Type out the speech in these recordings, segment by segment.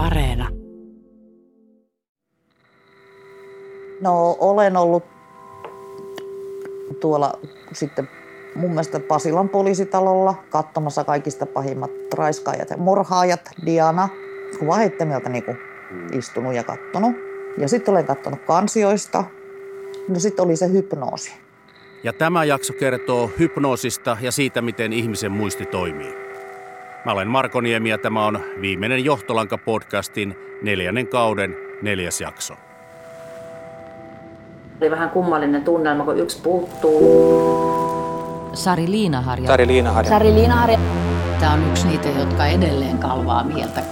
Areena. No olen ollut tuolla sitten mun mielestä Pasilan poliisitalolla katsomassa kaikista pahimmat raiskaajat ja murhaajat, Diana, kuvaheittemeltä niin istunut ja kattonut. Ja sitten olen katsonut kansioista. No sitten oli se hypnoosi. Ja tämä jakso kertoo hypnoosista ja siitä, miten ihmisen muisti toimii. Mä olen Marko Niemi ja tämä on viimeinen Johtolanka-podcastin neljännen kauden neljäs jakso. Oli vähän kummallinen tunnelma, kun yksi puuttuu. Sari Liinaharja. Sari Liinaharja. Sari Liinaharja. Tämä on yksi niitä, jotka edelleen kalvaa mieltä.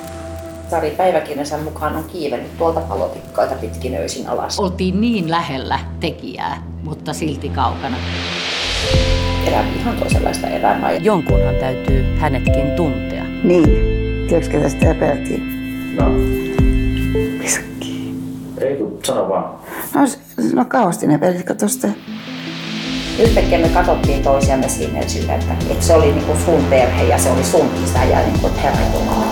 Sari päiväkirjansa mukaan on kiivennyt tuolta palotikkaita pitkin öisin alas. Oltiin niin lähellä tekijää, mutta silti kaukana. Elämä ihan toisenlaista elämää. Jonkunhan täytyy hänetkin tuntea. Niin. Tiedätkö, ketä sitä epäiltiin? No, Pisakki. ei kun sano vaan. No, no kauheasti ne pelit, kato sitä. Yhtäkkiä me katsottiin toisiamme siinä että, että se oli niinku sun perhe ja se oli sun isä ja niinku, että herra Jumala.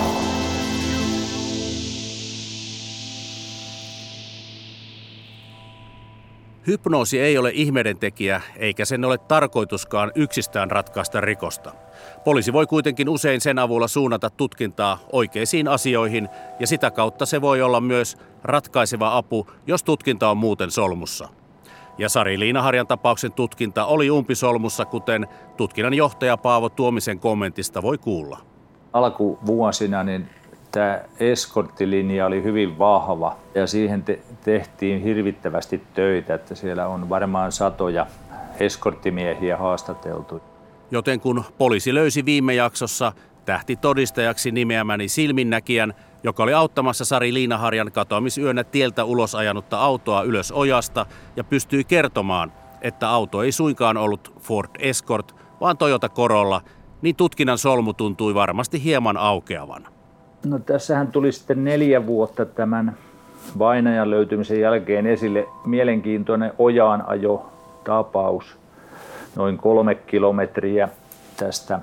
Hypnoosi ei ole ihmeiden tekijä, eikä sen ole tarkoituskaan yksistään ratkaista rikosta. Poliisi voi kuitenkin usein sen avulla suunnata tutkintaa oikeisiin asioihin, ja sitä kautta se voi olla myös ratkaiseva apu, jos tutkinta on muuten solmussa. Ja Sari Liinaharjan tapauksen tutkinta oli umpisolmussa, kuten tutkinnan johtaja Paavo Tuomisen kommentista voi kuulla. Alkuvuosina niin tämä eskorttilinja oli hyvin vahva ja siihen te- tehtiin hirvittävästi töitä, että siellä on varmaan satoja eskorttimiehiä haastateltu. Joten kun poliisi löysi viime jaksossa tähti todistajaksi nimeämäni silminnäkijän, joka oli auttamassa Sari Liinaharjan katoamisyönä tieltä ulos ajanutta autoa ylös ojasta ja pystyi kertomaan, että auto ei suinkaan ollut Ford Escort, vaan Toyota Corolla, niin tutkinnan solmu tuntui varmasti hieman aukeavan. No tässähän tuli sitten neljä vuotta tämän vainajan löytymisen jälkeen esille mielenkiintoinen ojaan ajo tapaus noin kolme kilometriä tästä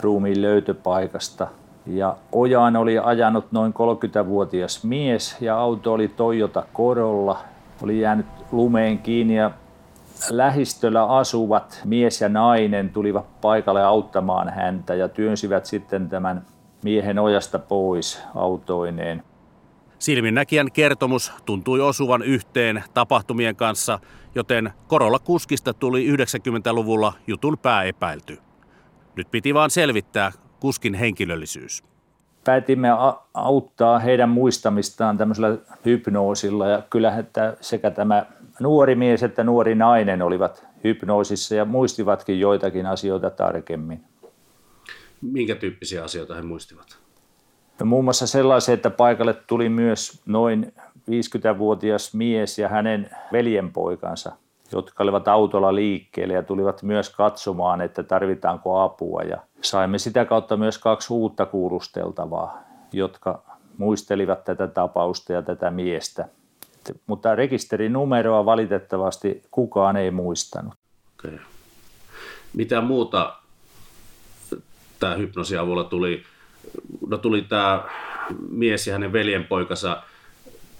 ruumiin löytöpaikasta. Ja ojaan oli ajanut noin 30-vuotias mies ja auto oli Toyota Corolla. Oli jäänyt lumeen kiinni ja lähistöllä asuvat mies ja nainen tulivat paikalle auttamaan häntä ja työnsivät sitten tämän miehen ojasta pois autoineen. Silminnäkijän kertomus tuntui osuvan yhteen tapahtumien kanssa, joten Korolla kuskista tuli 90-luvulla jutun pääepäilty. Nyt piti vaan selvittää kuskin henkilöllisyys. Päätimme auttaa heidän muistamistaan tämmöisellä hypnoosilla ja kyllähän että sekä tämä nuori mies että nuori nainen olivat hypnoosissa ja muistivatkin joitakin asioita tarkemmin. Minkä tyyppisiä asioita he muistivat? No, muun muassa sellaisen, että paikalle tuli myös noin 50-vuotias mies ja hänen veljenpoikansa, jotka olivat autolla liikkeelle ja tulivat myös katsomaan, että tarvitaanko apua. Ja saimme sitä kautta myös kaksi uutta kuulusteltavaa, jotka muistelivat tätä tapausta ja tätä miestä. Mutta rekisterinumeroa valitettavasti kukaan ei muistanut. Okay. Mitä muuta tämä hypnosin avulla tuli? No tuli tämä mies ja hänen veljenpoikansa.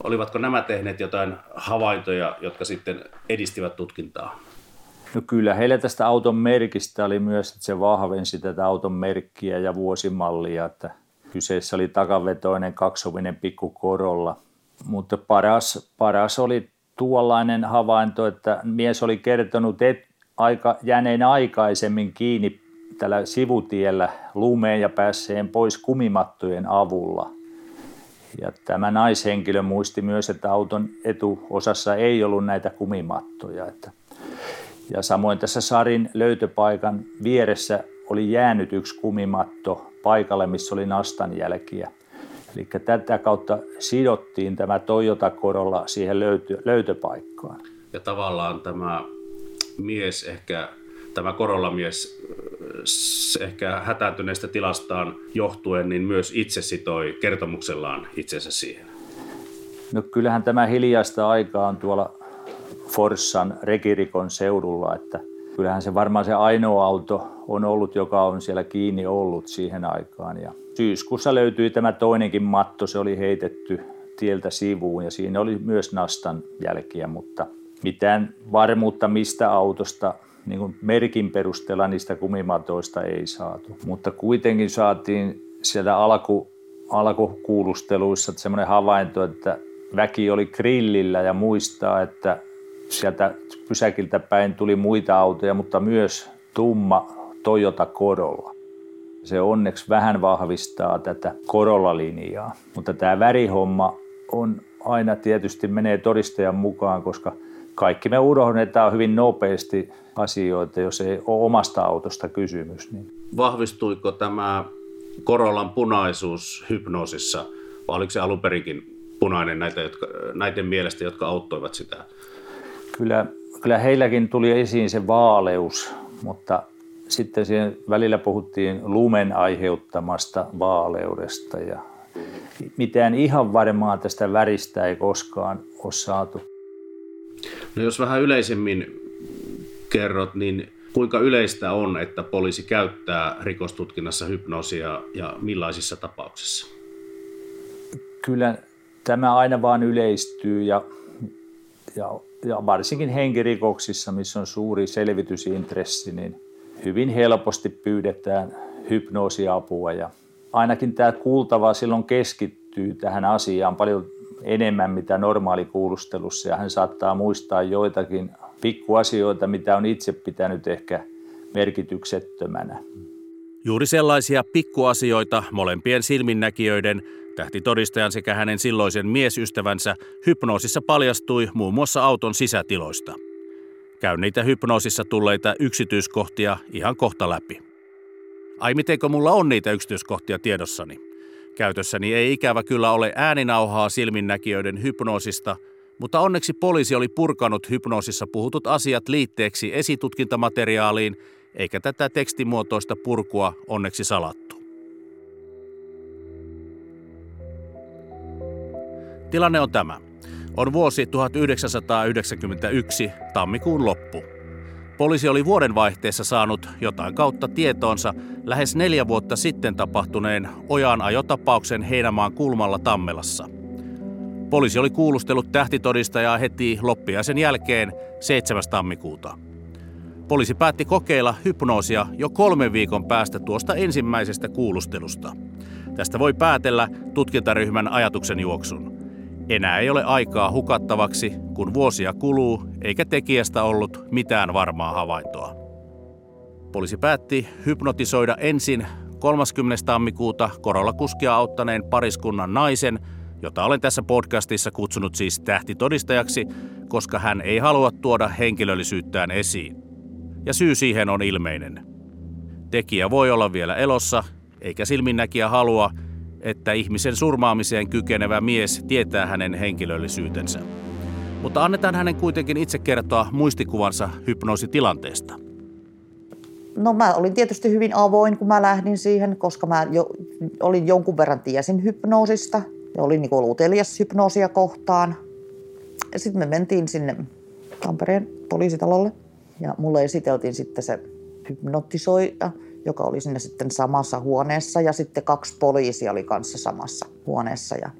Olivatko nämä tehneet jotain havaintoja, jotka sitten edistivät tutkintaa? No kyllä heillä tästä auton merkistä oli myös, että se vahvensi tätä auton merkkiä ja vuosimallia, että kyseessä oli takavetoinen kaksovinen pikku korolla. Mutta paras, paras oli tuollainen havainto, että mies oli kertonut et, aika, jäneen aikaisemmin kiinni tällä sivutiellä lumeen ja päässeen pois kumimattojen avulla. Ja tämä naishenkilö muisti myös, että auton etuosassa ei ollut näitä kumimattoja. Ja samoin tässä Sarin löytöpaikan vieressä oli jäänyt yksi kumimatto paikalle, missä oli nastan jälkiä. Eli tätä kautta sidottiin tämä Toyota Corolla siihen löytö, löytöpaikkaan. Ja tavallaan tämä mies ehkä, tämä korollamies ehkä hätääntyneestä tilastaan johtuen, niin myös itse sitoi kertomuksellaan itsensä siihen. No kyllähän tämä hiljaista aikaa on tuolla Forssan Rekirikon seudulla, että kyllähän se varmaan se ainoa auto on ollut, joka on siellä kiinni ollut siihen aikaan. Ja Syyskuussa löytyi tämä toinenkin matto, se oli heitetty tieltä sivuun ja siinä oli myös nastan jälkiä, mutta mitään varmuutta mistä autosta niin kuin merkin perusteella niistä kumimatoista ei saatu. Mutta kuitenkin saatiin sieltä alku, alkukuulusteluissa semmoinen havainto, että väki oli grillillä ja muistaa, että sieltä pysäkiltä päin tuli muita autoja, mutta myös tumma Toyota Corolla. Se onneksi vähän vahvistaa tätä Corolla-linjaa, mutta tämä värihomma on aina tietysti menee todistajan mukaan, koska kaikki me unohdetaan hyvin nopeasti asioita, jos ei ole omasta autosta kysymys. Niin. Vahvistuiko tämä Korollan punaisuus hypnoosissa, vai oliko se alun perinkin punainen näitä, jotka, näiden mielestä, jotka auttoivat sitä? Kyllä, kyllä heilläkin tuli esiin se vaaleus, mutta sitten siihen välillä puhuttiin lumen aiheuttamasta vaaleudesta ja mitään ihan varmaa tästä väristä ei koskaan ole saatu. No jos vähän yleisemmin kerrot, niin kuinka yleistä on, että poliisi käyttää rikostutkinnassa hypnoosia ja millaisissa tapauksissa? Kyllä tämä aina vaan yleistyy ja, ja, ja varsinkin henkirikoksissa, missä on suuri selvitysintressi, niin hyvin helposti pyydetään hypnoosiapua ja ainakin tämä kuultava silloin keskittyy tähän asiaan paljon enemmän mitä normaali kuulustelussa ja hän saattaa muistaa joitakin pikkuasioita, mitä on itse pitänyt ehkä merkityksettömänä. Juuri sellaisia pikkuasioita molempien silminnäkijöiden, tähtitodistajan sekä hänen silloisen miesystävänsä hypnoosissa paljastui muun muassa auton sisätiloista. Käyn niitä hypnoosissa tulleita yksityiskohtia ihan kohta läpi. Ai mitenkö mulla on niitä yksityiskohtia tiedossani? Käytössäni ei ikävä kyllä ole ääninauhaa silminnäkijöiden hypnoosista, mutta onneksi poliisi oli purkanut hypnoosissa puhutut asiat liitteeksi esitutkintamateriaaliin, eikä tätä tekstimuotoista purkua onneksi salattu. Tilanne on tämä. On vuosi 1991, tammikuun loppu. Poliisi oli vuodenvaihteessa saanut jotain kautta tietoonsa lähes neljä vuotta sitten tapahtuneen ojan ajotapauksen Heinämaan kulmalla Tammelassa. Poliisi oli kuulustellut tähtitodistajaa heti loppiaisen jälkeen 7. tammikuuta. Poliisi päätti kokeilla hypnoosia jo kolmen viikon päästä tuosta ensimmäisestä kuulustelusta. Tästä voi päätellä tutkintaryhmän ajatuksen juoksun. Enää ei ole aikaa hukattavaksi, kun vuosia kuluu eikä tekijästä ollut mitään varmaa havaintoa. Poliisi päätti hypnotisoida ensin 30. tammikuuta korolla kuskia auttaneen pariskunnan naisen, jota olen tässä podcastissa kutsunut siis tähtitodistajaksi, koska hän ei halua tuoda henkilöllisyyttään esiin. Ja syy siihen on ilmeinen. Tekijä voi olla vielä elossa, eikä silminnäkijä halua, että ihmisen surmaamiseen kykenevä mies tietää hänen henkilöllisyytensä. Mutta annetaan hänen kuitenkin itse kertoa muistikuvansa hypnoositilanteesta. No mä olin tietysti hyvin avoin, kun mä lähdin siihen, koska mä jo, olin jonkun verran tiesin hypnoosista ja olin niin utelias hypnoosia kohtaan. Sitten me mentiin sinne Tampereen poliisitalolle ja mulle esiteltiin sitten se hypnotisoija – joka oli sinne sitten samassa huoneessa ja sitten kaksi poliisia oli kanssa samassa huoneessa ja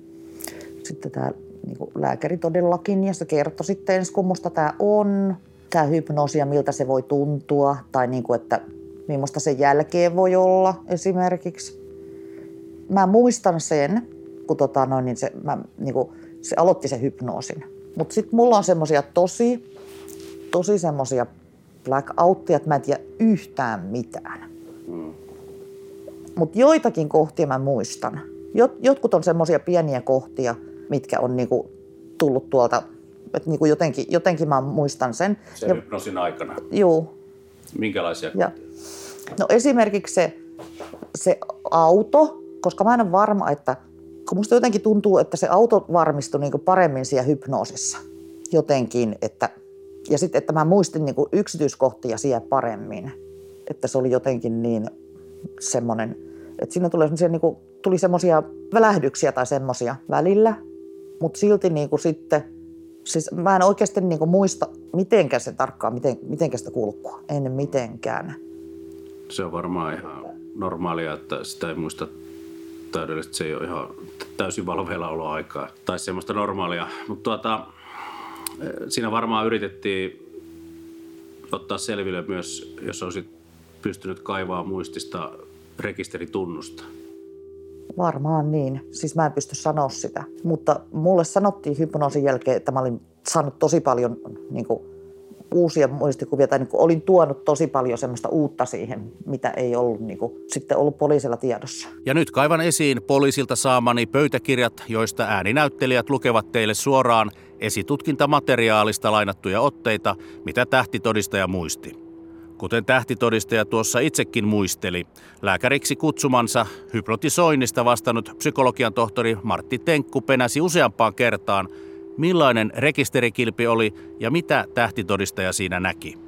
sitten tämä niin lääkäri todellakin ja se kertoi sitten ensin, kummosta tämä on, tämä hypnoosia, miltä se voi tuntua tai niin kuin, että millaista sen jälkeen voi olla esimerkiksi. Mä muistan sen, kun tota noin, niin se, mä, niin kuin, se aloitti sen hypnoosin. Mutta sitten mulla on semmoisia tosi, tosi semmoisia blackoutteja, että mä en tiedä yhtään mitään. Mutta joitakin kohtia mä muistan. Jot, jotkut on semmoisia pieniä kohtia, mitkä on niinku tullut tuolta, että niinku jotenkin, jotenkin mä muistan sen. Sen ja, hypnosin aikana? Joo. Minkälaisia ja, No esimerkiksi se, se auto, koska mä en ole varma, että kun musta jotenkin tuntuu, että se auto varmistui niinku paremmin siellä hypnoosissa jotenkin, että, ja sitten, että mä muistin niinku yksityiskohtia siellä paremmin, että se oli jotenkin niin semmoinen, että siinä tulee niin kuin, tuli semmoisia välähdyksiä tai semmoisia välillä, mutta silti niin kuin sitten, siis mä en oikeasti niin kuin muista, mitenkä se tarkkaan, miten, mitenkä sitä kulkua, en mitenkään. Se on varmaan ihan normaalia, että sitä ei muista täydellistä, se ei ole ihan täysin valveilla oloaikaa tai semmoista normaalia. Mutta tuota, siinä varmaan yritettiin ottaa selville myös, jos olisit pystynyt kaivaa muistista rekisteritunnusta. Varmaan niin. Siis mä en pysty sanoa sitä. Mutta mulle sanottiin hypnoosin jälkeen, että mä olin saanut tosi paljon niin kuin, uusia muistikuvia, tai niin kuin, olin tuonut tosi paljon semmoista uutta siihen, mitä ei ollut niin kuin, sitten ollut poliisilla tiedossa. Ja nyt kaivan esiin poliisilta saamani pöytäkirjat, joista ääninäyttelijät lukevat teille suoraan esitutkintamateriaalista lainattuja otteita, mitä tähtitodistaja muisti. Kuten tähtitodistaja tuossa itsekin muisteli, lääkäriksi kutsumansa hypnotisoinnista vastannut psykologian tohtori Martti Tenkku penäsi useampaan kertaan, millainen rekisterikilpi oli ja mitä tähtitodistaja siinä näki.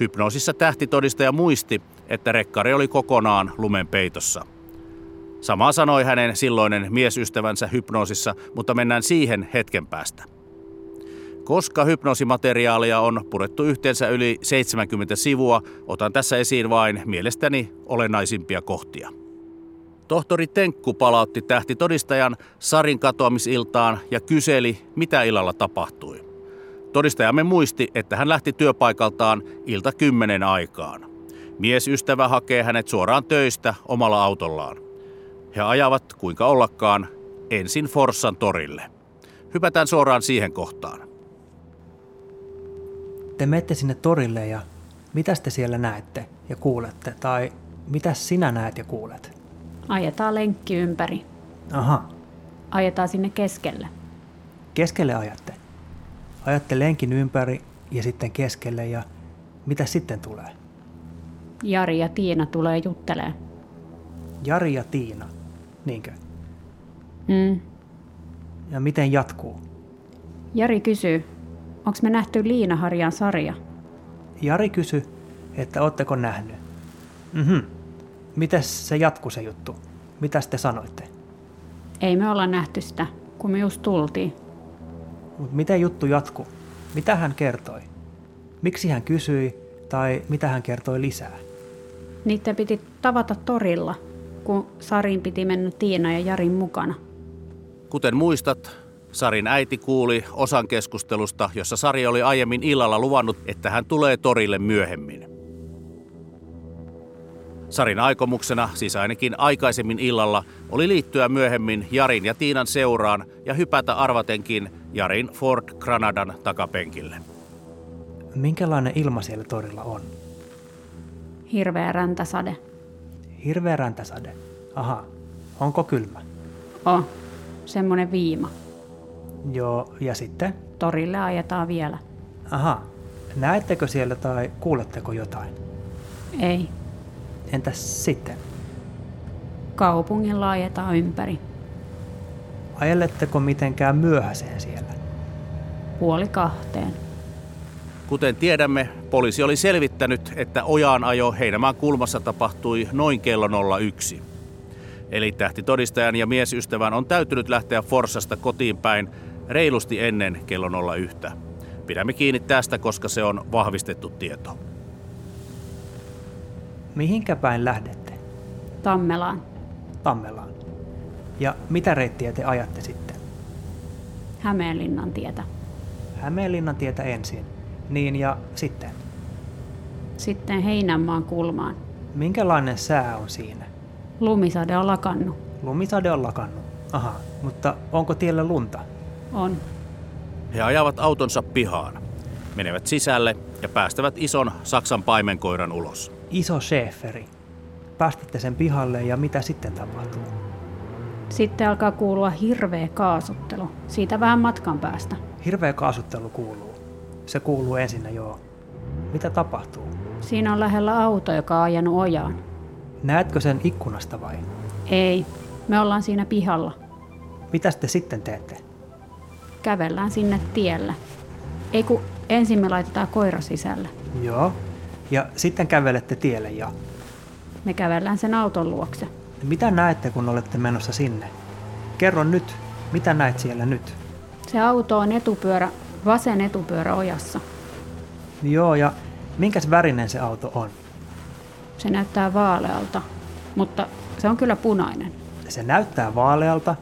Hypnoosissa tähtitodistaja muisti, että rekkari oli kokonaan lumen peitossa. Sama sanoi hänen silloinen miesystävänsä hypnoosissa, mutta mennään siihen hetken päästä. Koska hypnoosimateriaalia on purettu yhteensä yli 70 sivua, otan tässä esiin vain mielestäni olennaisimpia kohtia. Tohtori Tenkku palautti tähtitodistajan Sarin katoamisiltaan ja kyseli, mitä illalla tapahtui. Todistajamme muisti, että hän lähti työpaikaltaan ilta kymmenen aikaan. Miesystävä hakee hänet suoraan töistä omalla autollaan. He ajavat, kuinka ollakaan, ensin Forssan torille. Hypätään suoraan siihen kohtaan. Te menette sinne torille ja mitä te siellä näette ja kuulette? Tai mitä sinä näet ja kuulet? Ajetaan lenkki ympäri. Aha, Ajetaan sinne keskelle. keskelle ajatte. Ajatte lenkin ympäri ja sitten keskelle ja mitä sitten tulee? Jari ja Tiina tulee juttelee. Jari ja Tiina, niinkö? Mm. Ja miten jatkuu? Jari kysyy, onko me nähty Liina-Harjan sarja? Jari kysyi, että ootteko nähnyt. Mhm. Mites se jatkuu se juttu? Mitä te sanoitte? Ei me olla nähty sitä, kun me just tultiin. Mut miten juttu jatkuu? Mitä hän kertoi? Miksi hän kysyi tai mitä hän kertoi lisää? Niitä piti tavata torilla, kun Sarin piti mennä Tiina ja Jarin mukana. Kuten muistat, Sarin äiti kuuli osan keskustelusta, jossa Sari oli aiemmin illalla luvannut, että hän tulee torille myöhemmin. Sarin aikomuksena, siis ainakin aikaisemmin illalla, oli liittyä myöhemmin Jarin ja Tiinan seuraan ja hypätä arvatenkin Jarin Ford Granadan takapenkille. Minkälainen ilma siellä torilla on? Hirveä räntäsade. Hirveä räntäsade. Aha. Onko kylmä? Oh, semmonen viima. Joo, ja sitten? Torille ajetaan vielä. Aha. Näettekö siellä tai kuuletteko jotain? Ei, Entäs sitten? kaupungilla ajetaan ympäri. Ajeletteko mitenkään myöhäiseen siellä? Puoli kahteen. Kuten tiedämme, poliisi oli selvittänyt, että ojaan ajo Heinämaan kulmassa tapahtui noin kello 01. Eli tähtitodistajan ja miesystävän on täytynyt lähteä Forsasta kotiin päin reilusti ennen kello 01. Pidämme kiinni tästä, koska se on vahvistettu tieto. Mihinkä päin lähdette? Tammelaan. Tammelaan. Ja mitä reittiä te ajatte sitten? Hämeenlinnan tietä. Hämeenlinnan tietä ensin. Niin ja sitten. Sitten Heinänmaan kulmaan. Minkälainen sää on siinä? Lumisade on lakannut. Lumisade on lakannut. Aha, mutta onko tiellä lunta? On. He ajavat autonsa pihaan, menevät sisälle ja päästävät ison Saksan paimenkoiran ulos. Iso Schäferi. Päästätte sen pihalle ja mitä sitten tapahtuu? Sitten alkaa kuulua hirveä kaasuttelu. Siitä vähän matkan päästä. Hirveä kaasuttelu kuuluu. Se kuuluu ensinnä joo. Mitä tapahtuu? Siinä on lähellä auto, joka on ajanut ojaan. Näetkö sen ikkunasta vai? Ei, me ollaan siinä pihalla. Mitä te sitten teette? Kävellään sinne tielle. Ei kun ensin me laitetaan koira sisälle. Joo. Ja sitten kävelette tielle ja Me kävellään sen auton luokse. mitä näette, kun olette menossa sinne? Kerro nyt, mitä näet siellä nyt? Se auto on etupyörä, vasen etupyörä ojassa. Joo, ja minkäs värinen se auto on? Se näyttää vaalealta, mutta se on kyllä punainen. Se näyttää vaalealta,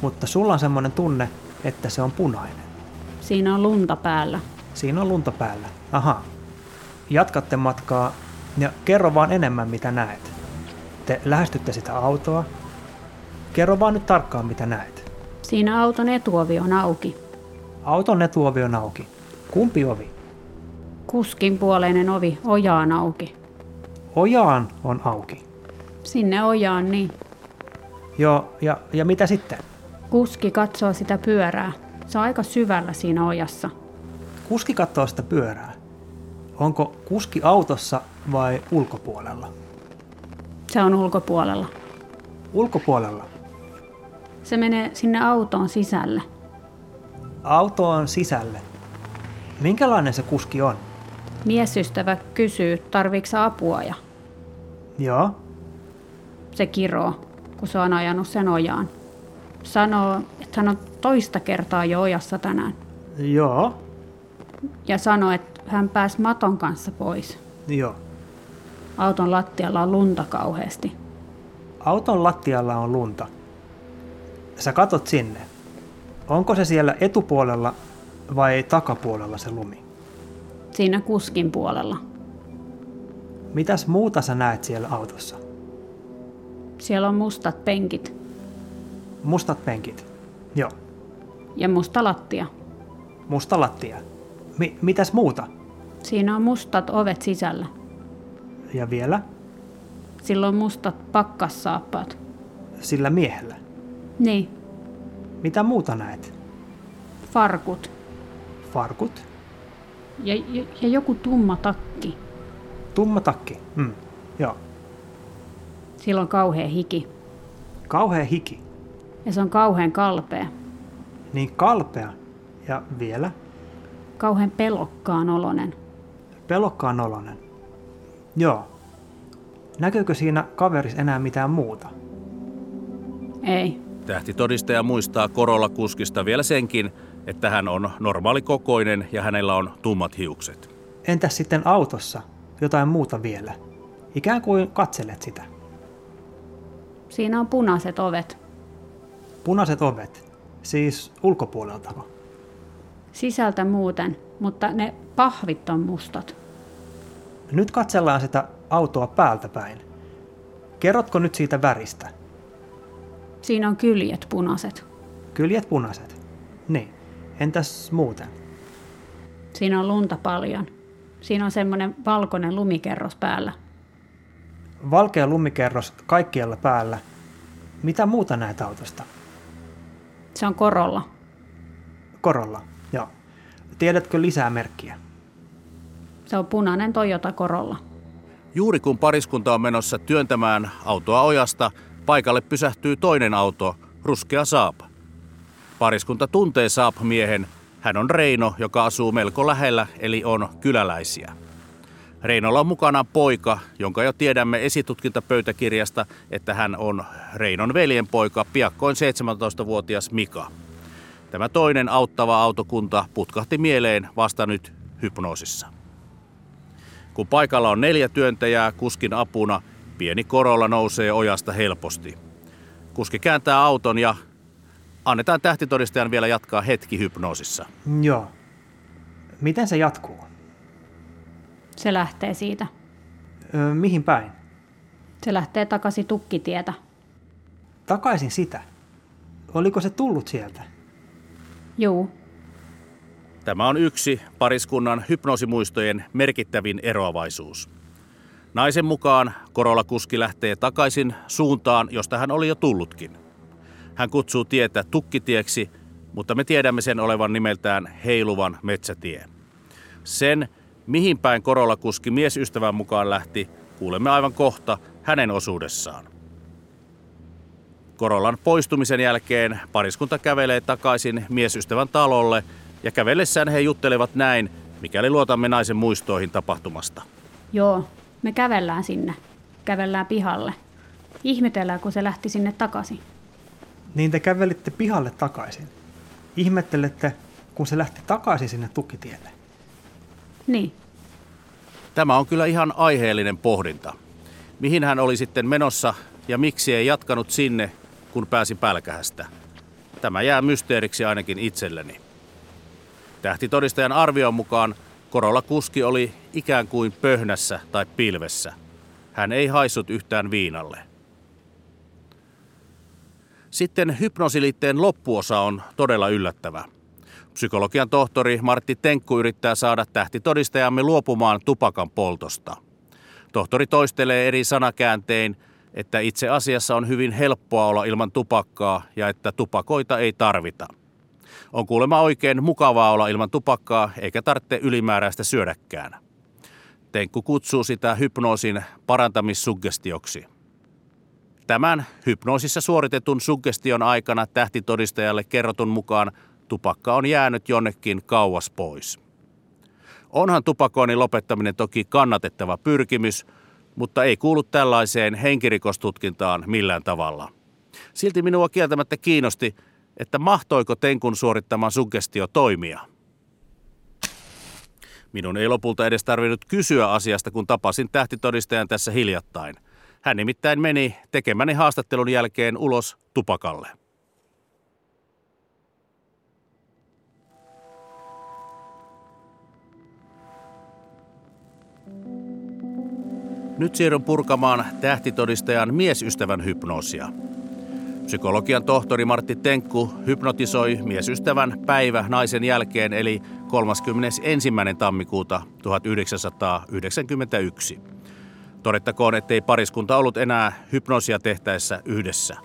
mutta sulla on semmoinen tunne, että se on punainen. Siinä on lunta päällä. Siinä on lunta päällä. Aha. Jatkatte matkaa ja kerro vaan enemmän, mitä näet. Te lähestytte sitä autoa. Kerro vaan nyt tarkkaan, mitä näet. Siinä auton etuovi on auki. Auton etuovi on auki. Kumpi ovi? Kuskin puoleinen ovi ojaan auki. Ojaan on auki. Sinne ojaan niin. Joo, ja, ja mitä sitten? Kuski katsoo sitä pyörää. Se on aika syvällä siinä ojassa. Kuski katsoo sitä pyörää. Onko kuski autossa vai ulkopuolella? Se on ulkopuolella. Ulkopuolella. Se menee sinne autoon sisälle. Auto on sisälle. Minkälainen se kuski on? Miesystävä kysyy, tarviiko apua ja Joo. se kiroo, kun se on ajanut sen ojaan. Sanoo, että hän on toista kertaa jo ojassa tänään. Joo. Ja sanoo, että hän pääsi maton kanssa pois. Joo. Auton lattialla on lunta kauheasti. Auton lattialla on lunta. Sä katot sinne. Onko se siellä etupuolella vai takapuolella se lumi? Siinä kuskin puolella. Mitäs muuta sä näet siellä autossa? Siellä on mustat penkit Mustat penkit. Joo. ja musta lattia. Musta lattia. Mi- mitäs muuta? Siinä on mustat ovet sisällä. Ja vielä? Sillä on mustat pakkassaappaat. Sillä miehellä. Niin, Mitä muuta näet? farkut Farkut? ja, ja, ja joku tumma takki. Tumma takki. Mm. Joo. Sillä on kauhea hiki Kauhea hiki. Ja se on kauhean kalpea. Niin kalpea. Ja vielä? Kauhean pelokkaan olonen. Pelokkaan olonen. Joo. Näkyykö siinä kaveris enää mitään muuta? Ei, Tähtitodistaja muistaa Korolla kuskista vielä senkin, että hän on normaalikokoinen ja hänellä on tummat hiukset. Entäs sitten autossa? Jotain muuta vielä? Ikään kuin katselet sitä. siinä on punaiset ovet. Punaiset ovet. Siis ulkopuoleltako? Sisältä muuten, mutta ne pahvit on mustat. Nyt katsellaan sitä autoa päältä päin. Kerrotko nyt siitä väristä? Siinä on kyljet punaiset. Kyljet punaiset. Niin. Entäs muuten? Siinä on lunta paljon. Siinä on semmoinen valkoinen lumikerros päällä. Valkea lumikerros kaikkialla päällä. Mitä muuta näet autosta? Se on korolla. Korolla. Joo. Tiedätkö lisää merkkiä? Se on punainen Toyota korolla. Juuri kun pariskunta on menossa työntämään autoa ojasta, paikalle pysähtyy toinen auto, ruskea Saab. Pariskunta tuntee Saab-miehen. Hän on Reino, joka asuu melko lähellä, eli on kyläläisiä. Reinolla on mukanaan poika, jonka jo tiedämme esitutkintapöytäkirjasta, että hän on Reinon veljen poika, piakkoin 17-vuotias Mika. Tämä toinen auttava autokunta putkahti mieleen vasta nyt hypnoosissa. Kun paikalla on neljä työntäjää kuskin apuna, pieni korolla nousee ojasta helposti. Kuski kääntää auton ja annetaan tähtitodistajan vielä jatkaa hetki hypnoosissa. Joo. Miten se jatkuu? Se lähtee siitä. Ö, mihin päin? Se lähtee takaisin tukkitietä. Takaisin sitä. Oliko se tullut sieltä? Juu, Tämä on yksi pariskunnan hypnoosimuistojen merkittävin eroavaisuus. Naisen mukaan Korolla kuski lähtee takaisin suuntaan, josta hän oli jo tullutkin. Hän kutsuu tietä tukkitieksi, mutta me tiedämme sen olevan nimeltään heiluvan metsätie. Sen, mihin päin Korolla kuski miesystävän mukaan lähti, kuulemme aivan kohta hänen osuudessaan. Korolan poistumisen jälkeen pariskunta kävelee takaisin miesystävän talolle ja kävellessään he juttelevat näin, mikäli luotamme naisen muistoihin tapahtumasta. joo. Me kävellään sinne. Kävellään pihalle. Ihmetellään, kun se lähti sinne takaisin. Niin te kävelitte pihalle takaisin. Ihmettelette, kun se lähti takaisin sinne tukkitielle. Niin, Tämä on kyllä ihan aiheellinen pohdinta. Mihin hän oli sitten menossa ja miksi ei jatkanut sinne, kun pääsi pälkähästä. Tämä jää mysteeriksi ainakin itselleni. Tähtitodistajan arvion mukaan Korolla kuski oli ikään kuin pöhnässä tai pilvessä. Hän ei haissut yhtään viinalle. Sitten hypnosiliitteen loppuosa on todella yllättävä. Psykologian tohtori Martti Tenkku yrittää saada tähtitodistajamme luopumaan tupakan poltosta. Tohtori toistelee eri sanakääntein, että itse asiassa on hyvin helppoa olla ilman tupakkaa ja että tupakoita ei tarvita. On kuulemma oikein mukavaa olla ilman tupakkaa eikä tarvitse ylimääräistä syödäkään. Tenkku kutsuu sitä hypnoosin parantamissugestioksi. Tämän hypnoosissa suoritetun suggestion aikana tähtitodistajalle kerrotun mukaan tupakka on jäänyt jonnekin kauas pois. Onhan tupakoinnin lopettaminen toki kannatettava pyrkimys, mutta ei kuulu tällaiseen henkirikostutkintaan millään tavalla. Silti minua kieltämättä kiinnosti, että mahtoiko Tenkun suorittama suggestio toimia. Minun ei lopulta edes tarvinnut kysyä asiasta, kun tapasin tähtitodistajan tässä hiljattain. Hän nimittäin meni tekemäni haastattelun jälkeen ulos tupakalle. Nyt siirryn purkamaan tähtitodistajan miesystävän hypnoosia. Psykologian tohtori Martti Tenkku hypnotisoi miesystävän päivä naisen jälkeen eli 31. tammikuuta 1991. Todettakoon, ettei pariskunta ollut enää hypnoosia tehtäessä yhdessä.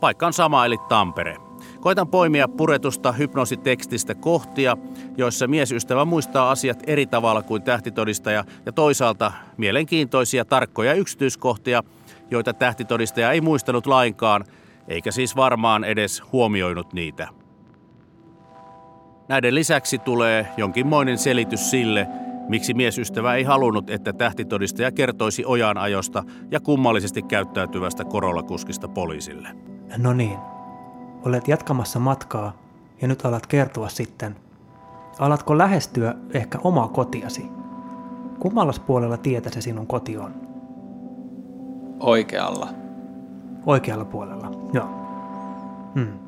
Paikka on sama eli Tampere. Koitan poimia puretusta hypnoositekstistä kohtia, joissa miesystävä muistaa asiat eri tavalla kuin tähtitodistaja ja toisaalta mielenkiintoisia tarkkoja yksityiskohtia, joita tähtitodistaja ei muistanut lainkaan, eikä siis varmaan edes huomioinut niitä. Näiden lisäksi tulee jonkinmoinen selitys sille, miksi miesystävä ei halunnut, että tähtitodistaja kertoisi ojan ajosta ja kummallisesti käyttäytyvästä korollakuskista poliisille. No niin, olet jatkamassa matkaa ja nyt alat kertoa sitten. Alatko lähestyä ehkä omaa kotiasi? Kummallas puolella tietä se sinun koti on? Oikealla. Oikealla puolella, joo. Hmm.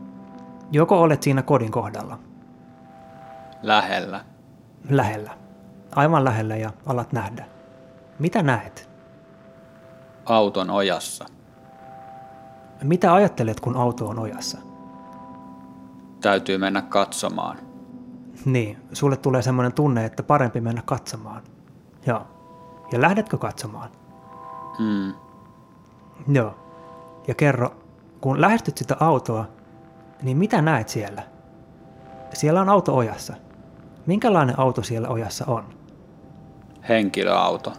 Joko olet siinä kodin kohdalla? Lähellä. Lähellä. Aivan lähellä ja alat nähdä. Mitä näet? Auton ojassa. Mitä ajattelet, kun auto on ojassa? Täytyy mennä katsomaan. Niin, sulle tulee semmoinen tunne, että parempi mennä katsomaan. Joo. Ja lähdetkö katsomaan? Mm. Joo. Ja kerro, kun lähestyt sitä autoa, niin mitä näet siellä? Siellä on auto ojassa. Minkälainen auto siellä ojassa on? Henkilöauto.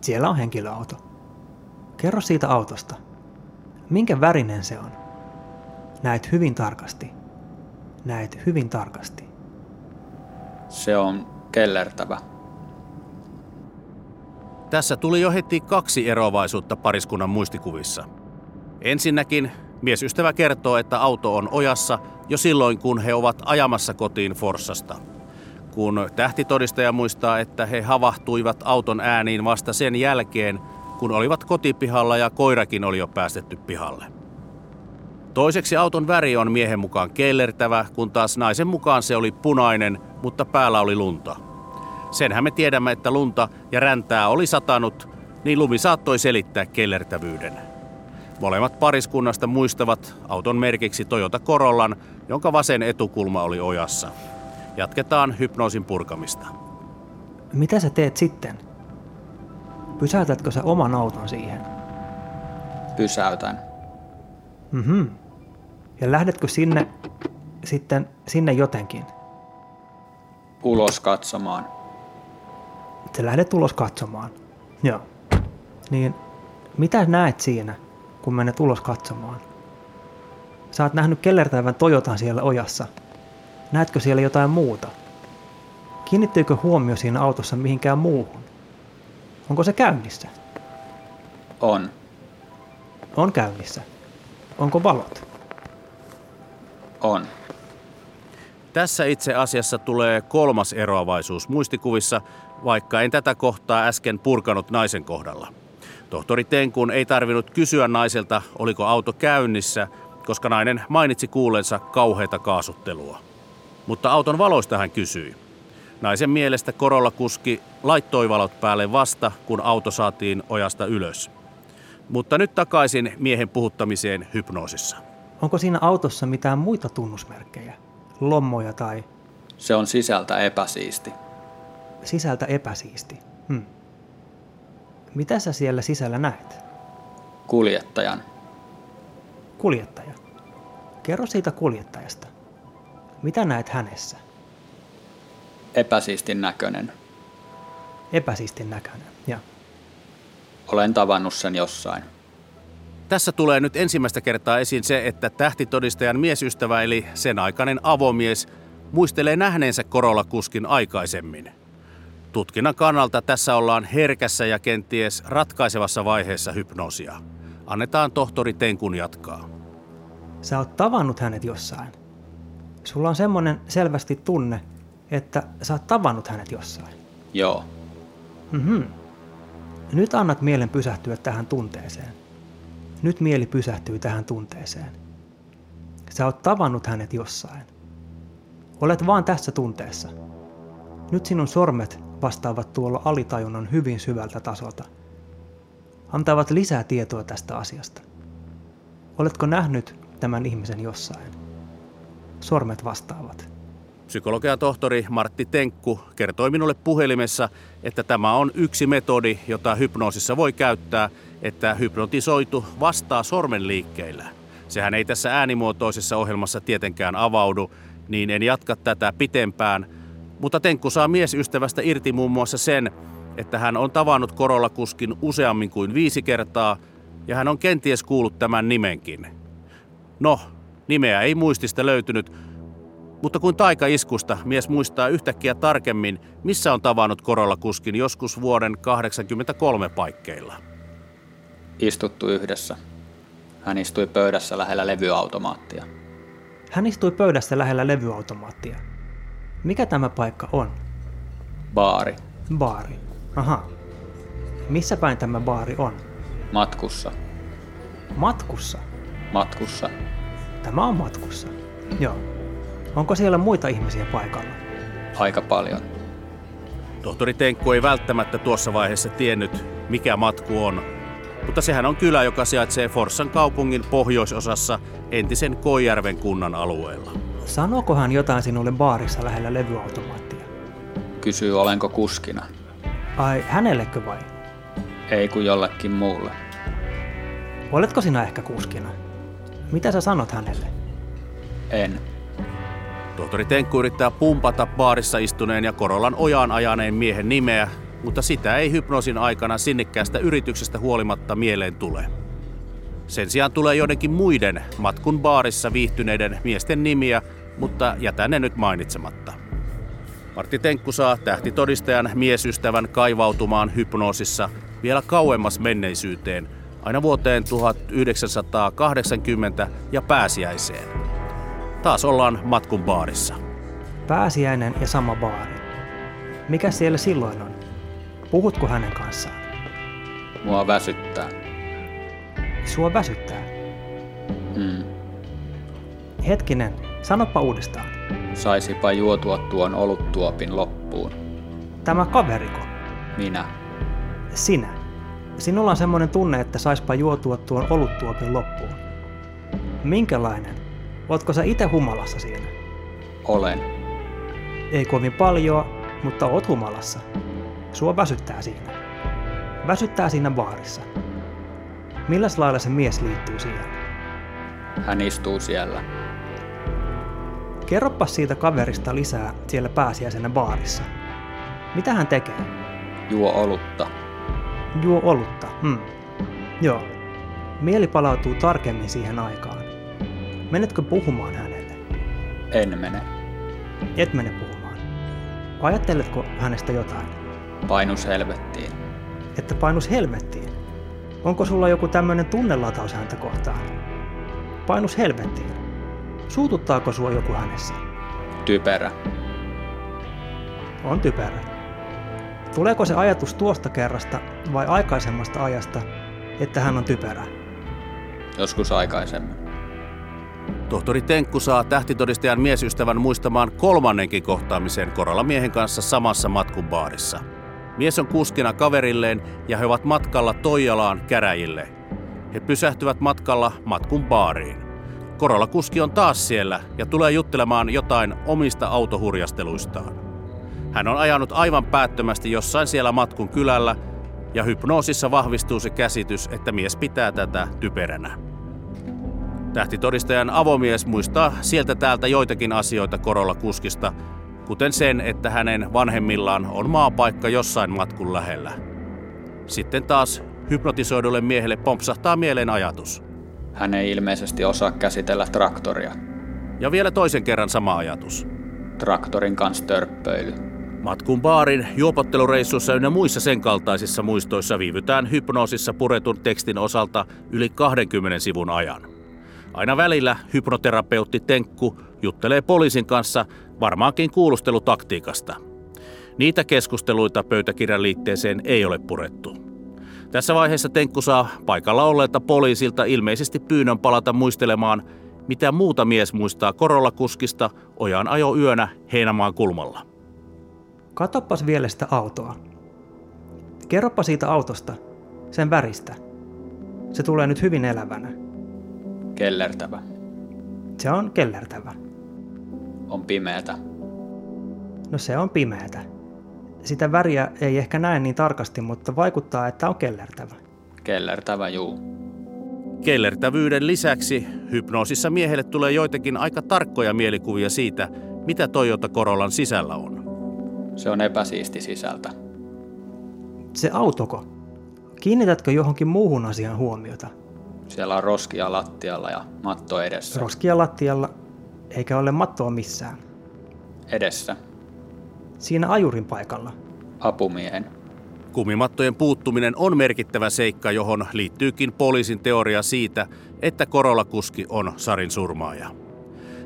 Siellä on henkilöauto. Kerro siitä autosta. Minkä värinen se on? Näet hyvin tarkasti. Näet hyvin tarkasti. Se on kellertävä. Tässä tuli jo heti kaksi eroavaisuutta pariskunnan muistikuvissa. Ensinnäkin miesystävä kertoo, että auto on ojassa jo silloin, kun he ovat ajamassa kotiin Forssasta. Kun tähtitodistaja muistaa, että he havahtuivat auton ääniin vasta sen jälkeen, kun olivat kotipihalla ja koirakin oli jo päästetty pihalle. Toiseksi auton väri on miehen mukaan kellertävä, kun taas naisen mukaan se oli punainen, mutta päällä oli lunta. Senhän me tiedämme, että lunta ja räntää oli satanut, niin lumi saattoi selittää kellertävyyden. Molemmat pariskunnasta muistavat auton merkiksi Toyota Corollan, jonka vasen etukulma oli ojassa. Jatketaan hypnoosin purkamista. Mitä sä teet sitten? Pysäytätkö sä oman auton siihen? Pysäytän. Mhm. Ja lähdetkö sinne sitten sinne jotenkin? Ulos katsomaan. Sä lähdet ulos katsomaan. Joo. Niin mitä näet siinä, kun menet ulos katsomaan? Sä oot nähnyt kellertävän Toyotan siellä ojassa. Näetkö siellä jotain muuta? Kiinnittyykö huomio siinä autossa mihinkään muuhun? Onko se käynnissä? On. On käynnissä. Onko valot? On. Tässä itse asiassa tulee kolmas eroavaisuus muistikuvissa, vaikka en tätä kohtaa äsken purkanut naisen kohdalla. Tohtori Tenkun ei tarvinnut kysyä naiselta, oliko auto käynnissä, koska nainen mainitsi kuulensa kauheita kaasuttelua. Mutta auton valoista hän kysyi. Naisen mielestä korolla kuski laittoi valot päälle vasta, kun auto saatiin ojasta ylös. Mutta nyt takaisin miehen puhuttamiseen hypnoosissa. Onko siinä autossa mitään muita tunnusmerkkejä? Lommoja tai Se on sisältä epäsiisti. sisältä epäsiisti? Hmm. Mitä sä siellä sisällä näet? Kuljettajan. Kuljettaja. Kerro siitä kuljettajasta. Mitä näet hänessä? Epäsiistin näköinen. Epäsiistin näköinen. Ja Olen tavannut sen jossain. Tässä tulee nyt ensimmäistä kertaa esiin se, että tähtitodistajan miesystävä eli sen aikainen avomies muistelee nähneensä Korolla-kuskin aikaisemmin. Tutkinnan kannalta tässä ollaan herkässä ja kenties ratkaisevassa vaiheessa hypnoosia. Annetaan tohtori Tenkun jatkaa. sä oot tavannut hänet jossain. Sulla on semmonen selvästi tunne, että sä oot tavannut hänet jossain. Joo. Mhm. Nyt annat mielen pysähtyä tähän tunteeseen. Nyt mieli pysähtyy tähän tunteeseen. Sä oot tavannut hänet jossain. Olet vaan tässä tunteessa. Nyt sinun sormet vastaavat tuolla alitajunnan hyvin syvältä tasolta. Antavat lisää tietoa tästä asiasta. Oletko nähnyt tämän ihmisen jossain? Sormet vastaavat. Psykologian tohtori Martti Tenkku kertoi minulle puhelimessa, että tämä on yksi metodi, jota hypnoosissa voi käyttää, että hypnotisoitu vastaa sormen liikkeillä. Sehän ei tässä äänimuotoisessa ohjelmassa tietenkään avaudu, niin en jatka tätä pitempään. Mutta Tenkku saa miesystävästä irti muun muassa sen, että hän on tavannut Korolla-kuskin useammin kuin viisi kertaa, ja hän on kenties kuullut tämän nimenkin. No, nimeä ei muistista löytynyt, mutta kuin taikaiskusta mies muistaa yhtäkkiä tarkemmin, missä on tavannut Korolla-kuskin joskus vuoden 83 paikkeilla. Istuttu yhdessä. Hän istui pöydässä lähellä levyautomaattia. Hän istui pöydässä lähellä levyautomaattia. Mikä tämä paikka on? Baari. Baari. Aha. Missä päin tämä baari on? Matkussa. Matkussa. Matkussa. Tämä on matkussa. Joo. Onko siellä muita ihmisiä paikalla? Aika paljon. Tohtori Tenkku ei välttämättä tuossa vaiheessa tiennyt, mikä matku on, mutta sehän on kylä, joka sijaitsee Forssan kaupungin pohjoisosassa entisen Koijärven kunnan alueella. Sanooko hän jotain sinulle baarissa lähellä levyautomaattia? Kysyy olenko kuskina. Ai, hänellekö vai? Ei kuin jollekin muulle. Oletko sinä ehkä kuskina? Mitä sä sanot hänelle? En. Tohtori Tenkku yrittää pumpata baarissa istuneen ja Korolan ojaan ajaneen miehen nimeä, mutta sitä ei hypnoosin aikana sinnikkäästä yrityksestä huolimatta mieleen tule. Sen sijaan tulee joidenkin muiden matkun baarissa viihtyneiden miesten nimiä, mutta jätän ne nyt mainitsematta. Martti Tenkku saa tähtitodistajan miesystävän kaivautumaan hypnoosissa vielä kauemmas menneisyyteen, aina vuoteen 1980 ja pääsiäiseen. Taas ollaan matkun baarissa. Pääsiäinen ja sama baari. Mikä siellä silloin on? Puhutko hänen kanssaan? Mua väsyttää. Sua väsyttää. Mm. Hetkinen, sanoppa uudestaan. Saisipa juotua tuon oluttuopin loppuun. Tämä kaveriko. Minä. Sinä. Sinulla on semmoinen tunne, että saispa juotua tuon oluttuopin loppuun. Minkälainen? Ootko sä itse humalassa siinä? Olen. Ei kovin paljon, mutta oot humalassa. Sua väsyttää siinä. Väsyttää siinä baarissa. Milläs lailla se mies liittyy siihen? Hän istuu siellä. Kerropas siitä kaverista lisää siellä pääsiäisenä baarissa. Mitä hän tekee? Juo olutta. Juo olutta. Hmm. Joo. Mieli palautuu tarkemmin siihen aikaan. Menetkö puhumaan hänelle? En mene. Et mene puhumaan. Ajatteletko hänestä jotain? Painus helvettiin. Että painus helvettiin? Onko sulla joku tämmöinen tunnelataus häntä kohtaan? Painus helvettiin. Suututtaako sua joku hänessä? Typerä. On typerä. Tuleeko se ajatus tuosta kerrasta vai aikaisemmasta ajasta, että hän on typerä. Joskus aikaisemmin. Tohtori Tenkku saa tähtitodistajan miesystävän muistamaan kolmannenkin kohtaamisen Korolla miehen kanssa samassa matkubaarissa. Mies on kuskina kaverilleen ja he ovat matkalla Toijalaan käräjille. He pysähtyvät matkalla matkun baariin. Korolla kuski on taas siellä ja tulee juttelemaan jotain omista autohurjasteluistaan. Hän on ajanut aivan päättömästi jossain siellä matkun kylällä ja hypnoosissa vahvistuu se käsitys, että mies pitää tätä typeränä. Tähtitodistajan avomies muistaa sieltä täältä joitakin asioita Korolla kuskista, kuten sen, että hänen vanhemmillaan on maapaikka jossain matkun lähellä. Sitten taas hypnotisoidulle miehelle pompsahtaa mieleen ajatus. Hän ei ilmeisesti osaa käsitellä traktoria. Ja vielä toisen kerran sama ajatus. Traktorin kanssa törppöily. Matkun baarin, juopottelureissuissa ynnä muissa sen kaltaisissa muistoissa viivytään hypnoosissa puretun tekstin osalta yli 20 sivun ajan. Aina välillä hypnoterapeutti Tenkku juttelee poliisin kanssa varmaankin kuulustelutaktiikasta. Niitä keskusteluita pöytäkirjan liitteeseen ei ole purettu. Tässä vaiheessa Tenkku saa paikalla olleelta poliisilta ilmeisesti pyynnön palata muistelemaan, mitä muuta mies muistaa Korolla-kuskista ojan ajo yönä Heinämaan kulmalla. Katoppas vielä sitä autoa. Kerropa siitä autosta, sen väristä. Se tulee nyt hyvin elävänä. Kellertävä. Se on kellertävä. On pimeätä. No se on pimeätä. Sitä väriä ei ehkä näe niin tarkasti, mutta vaikuttaa, että on kellertävä. Kellertävä, juu. Kellertävyyden lisäksi hypnoosissa miehelle tulee joitakin aika tarkkoja mielikuvia siitä, mitä Toyota Corollan sisällä on. Se on epäsiisti sisältä. Se autoko? Kiinnitätkö johonkin muuhun asiaan huomiota? Siellä on roskia lattialla ja matto edessä. Roskia lattialla, eikä ole mattoa missään. Edessä. Siinä ajurin paikalla. Apumiehen. Kumimattojen puuttuminen on merkittävä seikka, johon liittyykin poliisin teoria siitä, että Korolla-kuski on Sarin surmaaja.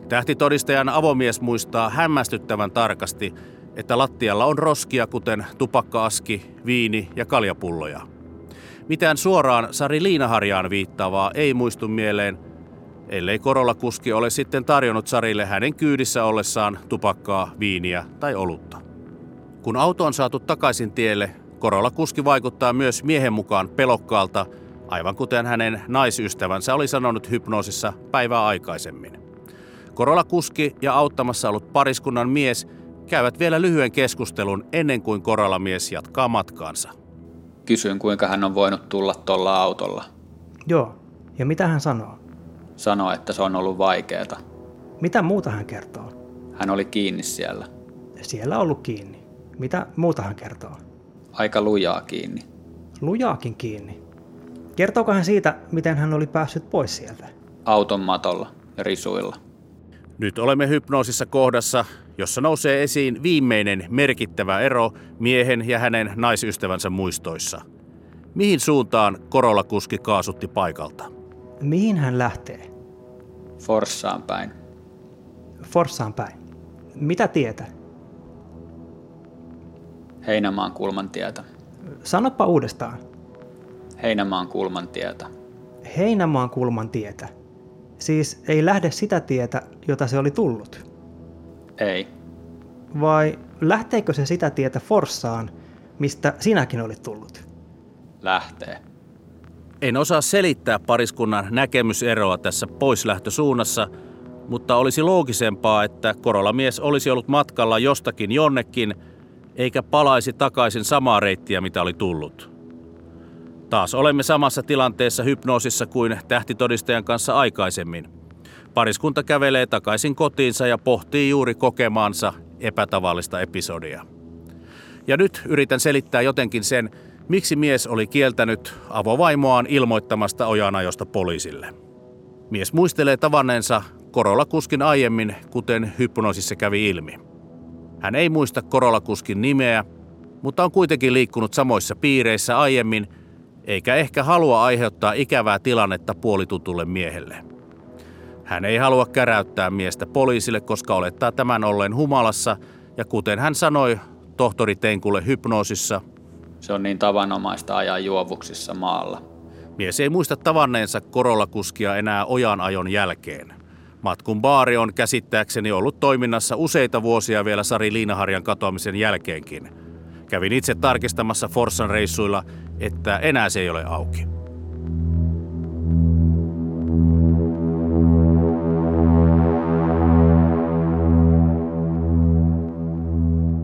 Tähtitodistajan avomies muistaa hämmästyttävän tarkasti, että lattialla on roskia kuten tupakkaaski, viini ja kaljapulloja. Mitään suoraan Sari Liinaharjaan viittaavaa ei muistu mieleen, ellei Korolla-kuski ole sitten tarjonnut Sarille hänen kyydissä ollessaan tupakkaa, viiniä tai olutta. Kun auto on saatu takaisin tielle, Korolla-kuski vaikuttaa myös miehen mukaan pelokkaalta, aivan kuten hänen naisystävänsä oli sanonut hypnoosissa päivää aikaisemmin. Korolla-kuski ja auttamassa ollut pariskunnan mies käyvät vielä lyhyen keskustelun ennen kuin Korolla-mies jatkaa matkaansa. Kysyin, kuinka hän on voinut tulla tuolla autolla. Joo, ja mitä hän sanoo? Sanoi, että se on ollut vaikeeta. Mitä muuta hän kertoo? Hän oli kiinni siellä. Siellä ollut kiinni. Mitä muuta hän kertoo? Aika lujaa kiinni. Lujaakin kiinni. Kertooko hän siitä, miten hän oli päässyt pois sieltä? Auton matolla ja risuilla. Nyt olemme hypnoosissa kohdassa, jossa nousee esiin viimeinen merkittävä ero miehen ja hänen naisystävänsä muistoissa. Mihin suuntaan Korolla kuski kaasutti paikalta? Mihin hän lähtee? Forssaan päin. Forssaan päin. Mitä tietä? Heinämaan kulman tietä. Sanoppa uudestaan. Heinämaan kulman tietä. Heinämaan kulman tietä. Siis ei lähde sitä tietä, jota se oli tullut. Ei. Vai lähteekö se sitä tietä Forssaan, mistä sinäkin olit tullut? Lähtee. En osaa selittää pariskunnan näkemyseroa tässä poislähtösuunnassa, mutta olisi loogisempaa, että Korolla-mies olisi ollut matkalla jostakin jonnekin, eikä palaisi takaisin samaa reittiä, mitä oli tullut. Taas olemme samassa tilanteessa hypnoosissa kuin tähtitodistajan kanssa aikaisemmin. Pariskunta kävelee takaisin kotiinsa ja pohtii juuri kokemaansa epätavallista episodia. Ja nyt yritän selittää jotenkin sen, miksi mies oli kieltänyt avovaimoaan ilmoittamasta ojanajosta poliisille. Mies muistelee tavanneensa Korolla-kuskin aiemmin, kuten hypnoosissa kävi ilmi. Hän ei muista Korolla-kuskin nimeä, mutta on kuitenkin liikkunut samoissa piireissä aiemmin, eikä ehkä halua aiheuttaa ikävää tilannetta puolitutulle miehelle. Hän ei halua käräyttää miestä poliisille, koska olettaa tämän ollen humalassa, ja kuten hän sanoi tohtori Tenkulle hypnoosissa, Se on niin tavanomaista ajaa juovuksissa maalla. Mies ei muista tavanneensa korollakuskia enää ojan ajon jälkeen. Matkun baari on käsittääkseni ollut toiminnassa useita vuosia vielä Sari Liinaharjan katoamisen jälkeenkin. Kävin itse tarkistamassa Forssan reissuilla, että enää se ei ole auki.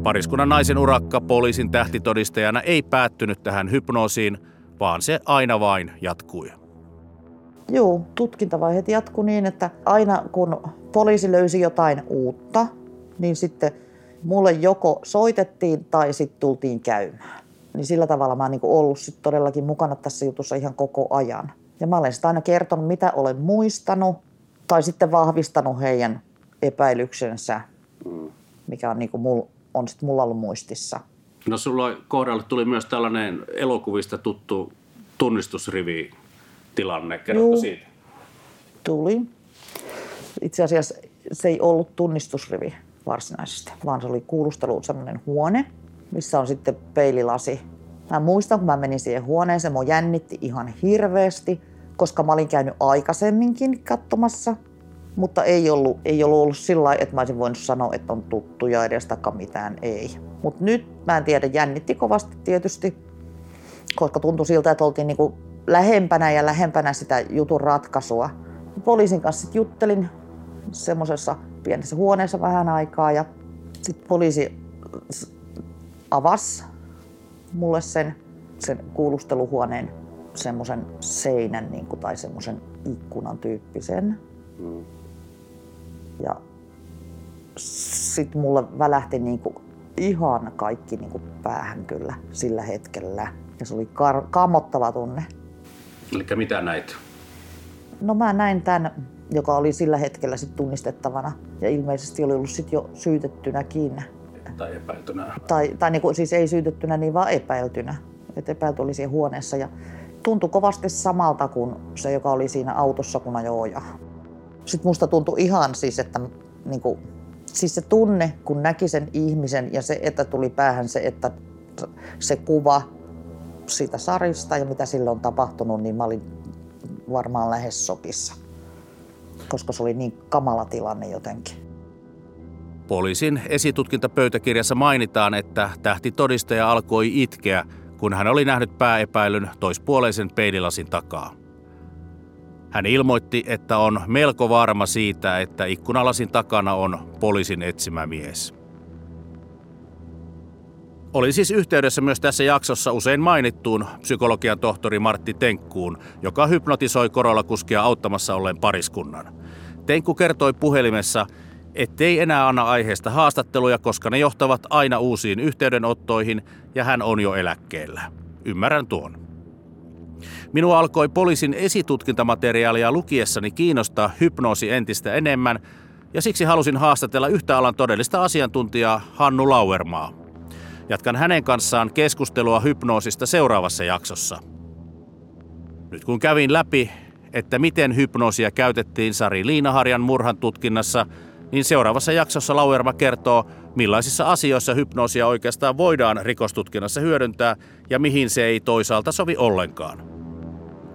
Pariskunnan naisen urakka poliisin tähtitodistajana ei päättynyt tähän hypnoosiin, vaan se aina vain jatkui. Joo, tutkintavaiheet jatku niin, että aina kun poliisi löysi jotain uutta, niin sitten mulle joko soitettiin tai sitten tultiin käymään. Niin sillä tavalla mä oon niin ollut sit todellakin mukana tässä jutussa ihan koko ajan. Ja mä olen sitä aina kertonut, mitä olen muistanut, tai sitten vahvistanut heidän epäilyksensä, mikä on, niin mul, on sit mulla ollut muistissa. No sulla kohdalle tuli myös tällainen elokuvista tuttu tunnistusrivi tilanne. Kerrotko Juu, siitä? Tuli. Itse asiassa se ei ollut tunnistusrivi varsinaisesti, vaan se oli kuulustelu sellainen huone, missä on sitten peililasi. Mä muistan, kun mä menin siihen huoneeseen, mua jännitti ihan hirveästi, koska mä olin käynyt aikaisemminkin katsomassa, mutta ei ollut, ei ollut, ollut sillä lailla, että mä olisin voinut sanoa, että on tuttuja edes mitään, ei. Mutta nyt mä en tiedä, jännitti kovasti tietysti, koska tuntui siltä, että oltiin niinku lähempänä ja lähempänä sitä jutun ratkaisua. Poliisin kanssa sit juttelin semmoisessa pienessä huoneessa vähän aikaa ja sitten poliisi avasi mulle sen, sen kuulusteluhuoneen semmoisen seinän niin kuin, tai semmoisen ikkunan tyyppisen. Mm. Ja sitten mulle välähti niin kuin, ihan kaikki niin kuin, päähän kyllä sillä hetkellä. Ja se oli kar- kammottava tunne. Eli mitä näit? No mä näin tämän, joka oli sillä hetkellä sit tunnistettavana ja ilmeisesti oli ollut sit jo syytettynäkin. Tai epäiltynä. Tai, tai niin kuin, siis ei syytettynä, niin vaan epäiltynä. Että epäilty oli siinä huoneessa ja tuntui kovasti samalta kuin se, joka oli siinä autossa, kun ajoi Sitten musta tuntui ihan siis, että niin kuin, siis se tunne, kun näki sen ihmisen ja se, että tuli päähän se, että se kuva siitä sarista ja mitä sille on tapahtunut, niin mä olin varmaan lähes sopissa, koska se oli niin kamala tilanne jotenkin. Poliisin esitutkintapöytäkirjassa mainitaan, että tähtitodistaja alkoi itkeä, kun hän oli nähnyt pääepäilyn toispuoleisen peililasin takaa. Hän ilmoitti, että on melko varma siitä, että ikkunalasin takana on poliisin etsimä mies. Oli siis yhteydessä myös tässä jaksossa usein mainittuun psykologian tohtori Martti Tenkkuun, joka hypnotisoi korollakuskia auttamassa olleen pariskunnan. Tenkku kertoi puhelimessa, ettei enää anna aiheesta haastatteluja, koska ne johtavat aina uusiin yhteydenottoihin ja hän on jo eläkkeellä. Ymmärrän tuon. Minua alkoi poliisin esitutkintamateriaalia lukiessani kiinnostaa hypnoosi entistä enemmän ja siksi halusin haastatella yhtä alan todellista asiantuntijaa Hannu Lauermaa. Jatkan hänen kanssaan keskustelua hypnoosista seuraavassa jaksossa. Nyt kun kävin läpi, että miten hypnoosia käytettiin Sari Liinaharjan murhan tutkinnassa, niin seuraavassa jaksossa Lauerma kertoo, millaisissa asioissa hypnoosia oikeastaan voidaan rikostutkinnassa hyödyntää ja mihin se ei toisaalta sovi ollenkaan.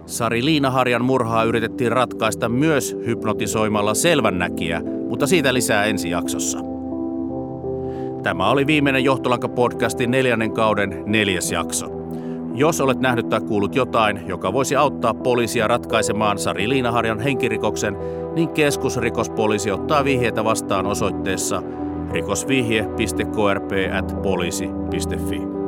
Sari Liinaharjan murhaa yritettiin ratkaista myös hypnotisoimalla selvännäkiä, mutta siitä lisää ensi jaksossa. Tämä oli viimeinen Johtolanka-podcastin neljännen kauden neljäs jakso. Jos olet nähnyt tai kuullut jotain, joka voisi auttaa poliisia ratkaisemaan Sari Liinaharjan henkirikoksen, niin keskusrikospoliisi ottaa vihjeitä vastaan osoitteessa rikosvihje.krp.poliisi.fi.